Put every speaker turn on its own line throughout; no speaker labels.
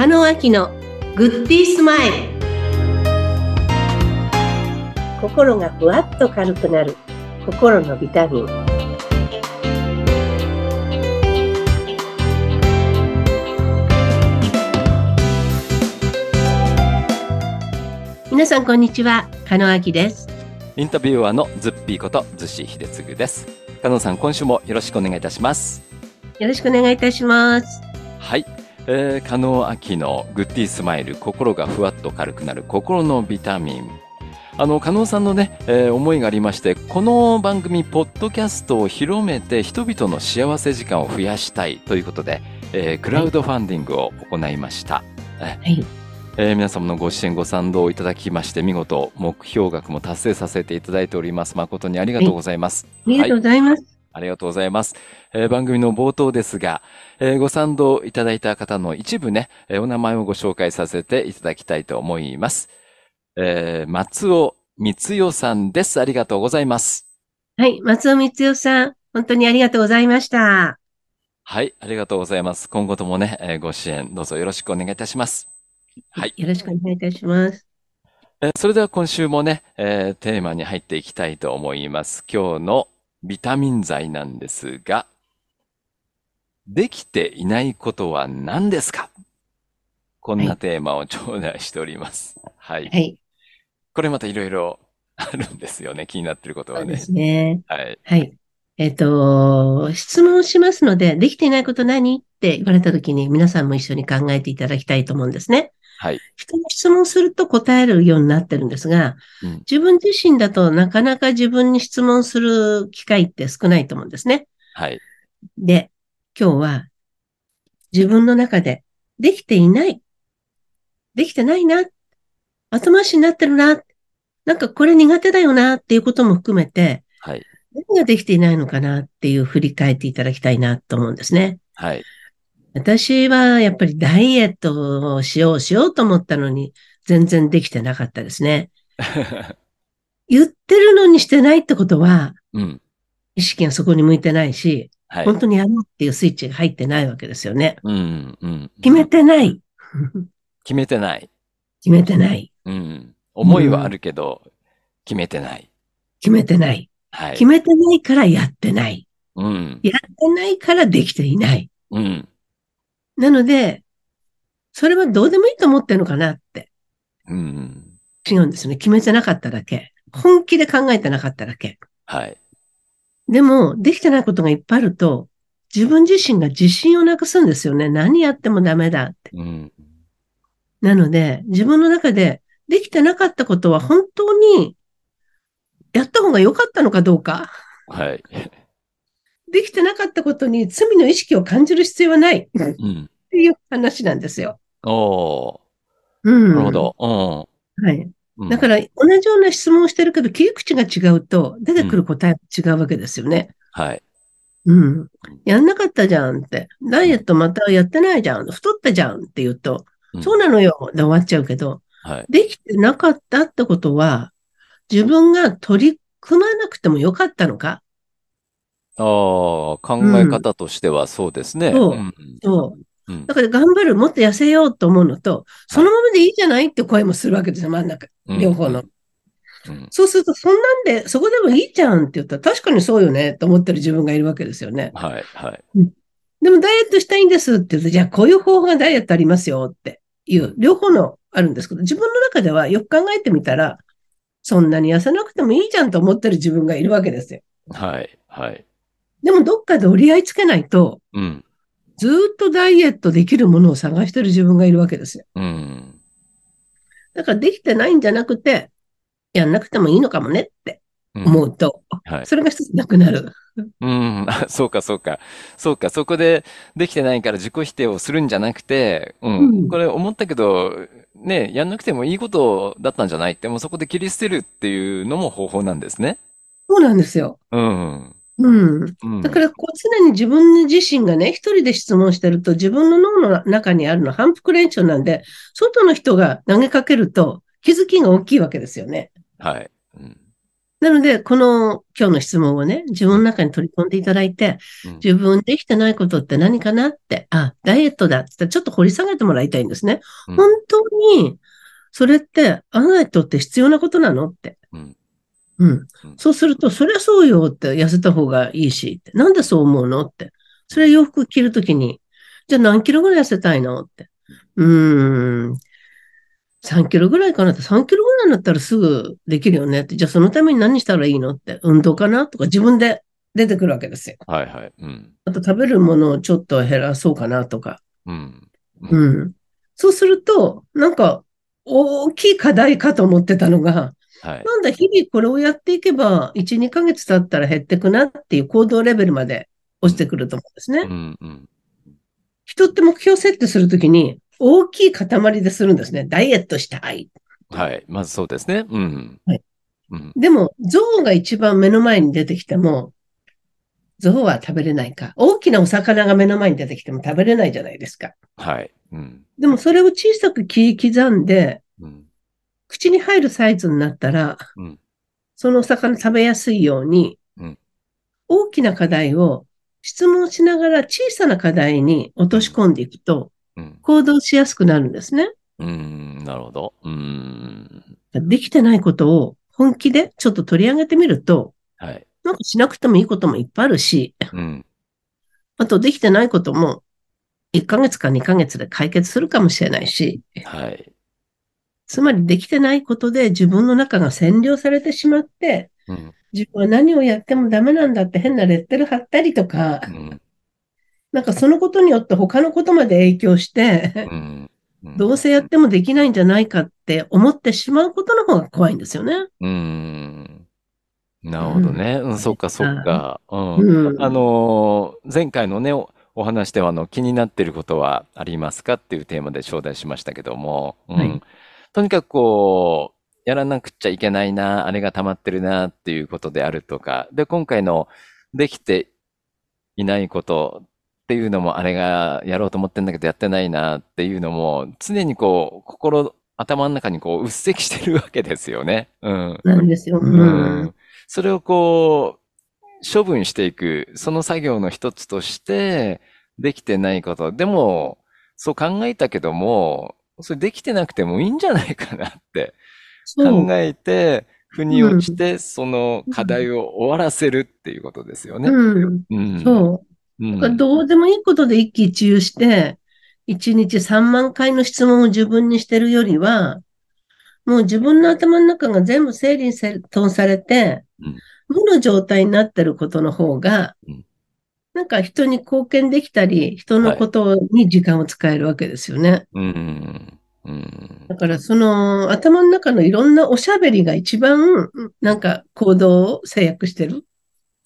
中野明のグッディースマイル。心がふわっと軽くなる。心のビタミン。皆さんこんにちは。加野明です。
インタビュアーのズッピーこと逗子秀次です。加納さん今週もよろしくお願いいたします。
よろしくお願いいたします。
はい、えー、加納明のグッディースマイル心がふわっと軽くなる心のビタミン。あの加納さんのね、えー、思いがありましてこの番組ポッドキャストを広めて人々の幸せ時間を増やしたいということで、えー、クラウドファンディングを行いました、はい。えー、皆様のご支援ご賛同いただきまして見事目標額も達成させていただいております。誠にありがとうございます、
はい、ありがとうございます、はい
ありがとうございます。えー、番組の冒頭ですが、えー、ご賛同いただいた方の一部ね、えー、お名前をご紹介させていただきたいと思います。えー、松尾光代さんです。ありがとうございます。
はい、松尾光代さん、本当にありがとうございました。
はい、ありがとうございます。今後ともね、えー、ご支援どうぞよろしくお願いいたします。
はい。よろしくお願いいたします。
えー、それでは今週もね、えー、テーマに入っていきたいと思います。今日のビタミン剤なんですが、できていないことは何ですか？こんなテーマを頂戴しております。はい。はい。これまたいろいろあるんですよね。気になってることはね。そう
ですね。はい。はい。えっ、ー、と、質問しますので、できていないこと何？って言われたときに皆さんも一緒に考えていただきたいと思うんですね。はい。人に質問すると答えるようになってるんですが、うん、自分自身だとなかなか自分に質問する機会って少ないと思うんですね。はい。で、今日は自分の中でできていない。できてないな。後回しになってるな。なんかこれ苦手だよなっていうことも含めて、はい。何ができていないのかなっていう振り返っていただきたいなと思うんですね。はい。私はやっぱりダイエットをしようしようと思ったのに、全然できてなかったですね。言ってるのにしてないってことは、うん、意識がそこに向いてないし、はい、本当にやろうっていうスイッチが入ってないわけですよね。うんうん、決めてない。
決めてない。
決めてない。
うん、思いはあるけど、うん、決めてない。
決めてない。はい、決めてないからやってない。うん、やってないからできていない。うん、なので、それはどうでもいいと思ってるのかなって。うん。違うんですね。決めてなかっただけ。本気で考えてなかっただけ。はい。でも、できてないことがいっぱいあると、自分自身が自信をなくすんですよね。何やってもダメだって。うん、なので、自分の中でできてなかったことは本当にやった方が良かったのかどうか。はい。できてなかったことに罪の意識を感じる必要はない。うん、っていう話なんですよ。お
うん。なるほど。
うん。はい。だから、同じような質問をしてるけど、切り口が違うと、出てくる答えが違うわけですよね。うん、はい。うん。やんなかったじゃんって。ダイエットまたやってないじゃん。太ったじゃんって言うと、うん、そうなのよ。で終わっちゃうけど、はい、できてなかったってことは、自分が取り組まなくてもよかったのか？
ああ、考え方としてはそうですね。
そう。そう。だから頑張る、もっと痩せようと思うのと、そのままでいいじゃないって声もするわけですよ、真ん中。両方の。そうすると、そんなんで、そこでもいいじゃんって言ったら、確かにそうよねと思ってる自分がいるわけですよね。はい、はい。でも、ダイエットしたいんですって言うと、じゃあ、こういう方法がダイエットありますよっていう、両方のあるんですけど、自分の中ではよく考えてみたら、そんなに痩せなくてもいいじゃんと思ってる自分がいるわけですよ。
はい、はい。
でもどっかで折り合いつけないと、うん、ずっとダイエットできるものを探してる自分がいるわけですよ。うん、だからできてないんじゃなくて、やんなくてもいいのかもねって思うと、うんはい、それが一つなくなる。
うん、そうか、そうか。そうか、そこでできてないから自己否定をするんじゃなくて、うん、うん、これ思ったけど、ね、やんなくてもいいことだったんじゃないって、もうそこで切り捨てるっていうのも方法なんですね。
そうなんですよ。うん。うん。だから、こう、常に自分自身がね、一人で質問してると、自分の脳の中にあるの反復練習なんで、外の人が投げかけると、気づきが大きいわけですよね。はい。うん、なので、この今日の質問をね、自分の中に取り込んでいただいて、自分できてないことって何かなって、あ、ダイエットだってちょっと掘り下げてもらいたいんですね。本当に、それってあなたにとって必要なことなのって。うんうん。そうすると、そりゃそうよって痩せた方がいいし、なんでそう思うのって。それ洋服着るときに、じゃあ何キロぐらい痩せたいのって。うーん。3キロぐらいかなって、3キロぐらいになったらすぐできるよねって。じゃあそのために何したらいいのって。運動かなとか自分で出てくるわけですよ。
はいはい。うん。
あと食べるものをちょっと減らそうかなとか。うん。うん。うん、そうすると、なんか、大きい課題かと思ってたのが、はい、なんだ、日々これをやっていけば、1、2ヶ月経ったら減ってくなっていう行動レベルまで落ちてくると思うんですね。うんうん、人って目標設定するときに、大きい塊でするんですね。ダイエットしたい。
はい。まずそうですね。うん。
はい。うん、でも、象が一番目の前に出てきても、象は食べれないか。大きなお魚が目の前に出てきても食べれないじゃないですか。
はい。うん、
でも、それを小さく切り刻んで、うん、口に入るサイズになったら、うん、そのお魚食べやすいように、大きな課題を質問しながら小さな課題に落とし込んでいくと、行動しやすくなるんですね。
うん、なるほど。うん。
できてないことを本気でちょっと取り上げてみると、はい。なんかしなくてもいいこともいっぱいあるし、うん。あとできてないことも1ヶ月か2ヶ月で解決するかもしれないし、はい。つまりできてないことで自分の中が占領されてしまって、うん、自分は何をやってもダメなんだって変なレッテル貼ったりとか、うん、なんかそのことによって他のことまで影響して、うんどうせやってもできないんじゃないかって思ってしまうことの方が怖いんですよね。
うん。なるほどね。うん、そっかそっか。うん。あのー、前回のね、お話ではあの気になっていることはありますかっていうテーマで招待しましたけども、うん。はい、とにかくこう、やらなくちゃいけないな、あれが溜まってるなっていうことであるとか、で、今回のできていないことっていうのも、あれがやろうと思ってんだけどやってないなっていうのも、常にこう、心、頭の中にこう、うっせきしてるわけですよね。うん。
なんですよ。うん。
それをこう、処分していく、その作業の一つとして、できてないこと。でも、そう考えたけども、それできてなくてもいいんじゃないかなって考えて、腑に落ちて、その課題を終わらせるっていうことですよね。
うん。うん、そう。うん、どうでもいいことで一喜一憂して、1日3万回の質問を自分にしてるよりは、もう自分の頭の中が全部整理整頓されて、無の状態になってることの方が、なんか人に貢献できたり、人のことに時間を使えるわけですよね。だからその頭の中のいろんなおしゃべりが一番なんか行動を制約してる。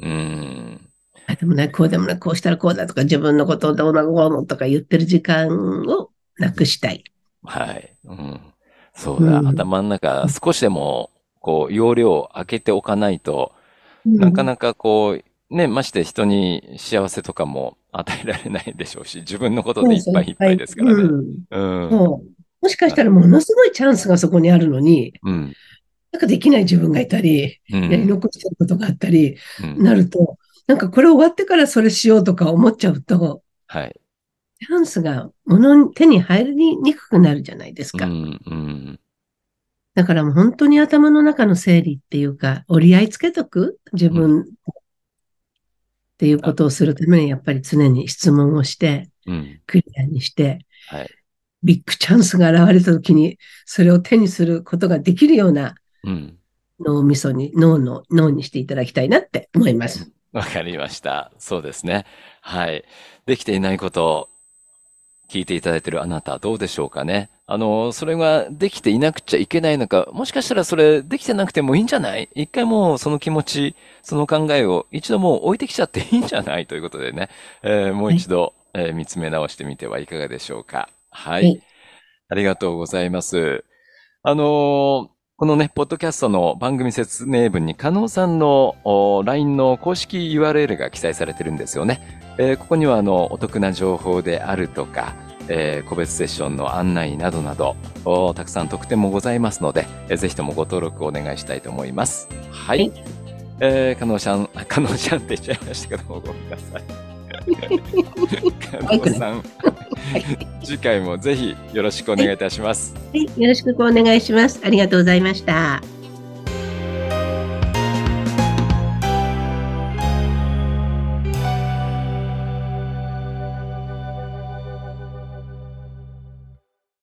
うん。あでもない、こうでもない、こうしたらこうだとか、自分のことをどうのこうのとか言ってる時間をなくしたい。
はい。うん、そうだ、うん、頭の中、少しでも、こう、容量を開けておかないと、うん、なかなかこう、ね、まして人に幸せとかも与えられないでしょうし、自分のことでいっぱいいっぱいですからね。うん。
もしかしたらものすごいチャンスがそこにあるのに、うん、なんかできない自分がいたり、やり残してることがあったり、なると、なんかこれ終わってからそれしようとか思っちゃうと、はい。チャンスが物に手に入りにくくなるじゃないですか。うん、うん、だからもう本当に頭の中の整理っていうか、折り合いつけとく？自分、っていうことをするために、やっぱり常に質問をして、うん、クリアにして、はい、ビッグチャンスが現れた時に、それを手にすることができるような、脳みそに、脳の、脳にしていただきたいなって思います。
わかりました。そうですね。はい。できていないことを聞いていただいているあなたどうでしょうかね。あの、それができていなくちゃいけないのか、もしかしたらそれできてなくてもいいんじゃない？一回もうその気持ち、その考えを一度もう置いてきちゃっていいんじゃない？ということでね、えー、もう一度、はい、えー、見つめ直してみてはいかがでしょうか。はい。はい、ありがとうございます。あのこのね、ポッドキャストの番組説明文に、加納さんの LINE の公式 URL が記載されてるんですよね。えー、ここには、あの、お得な情報であるとか、えー、個別セッションの案内などなど、たくさん特典もございますので、えー、ぜひともご登録お願いしたいと思います。はい。はい、えー、加納ちゃん、加納ちゃんって言っちゃいましたけども、ごめんなさい。加納さん、次回もぜひよろしくお願いいたします。
はい、よろしくお願いします。ありがとうございました。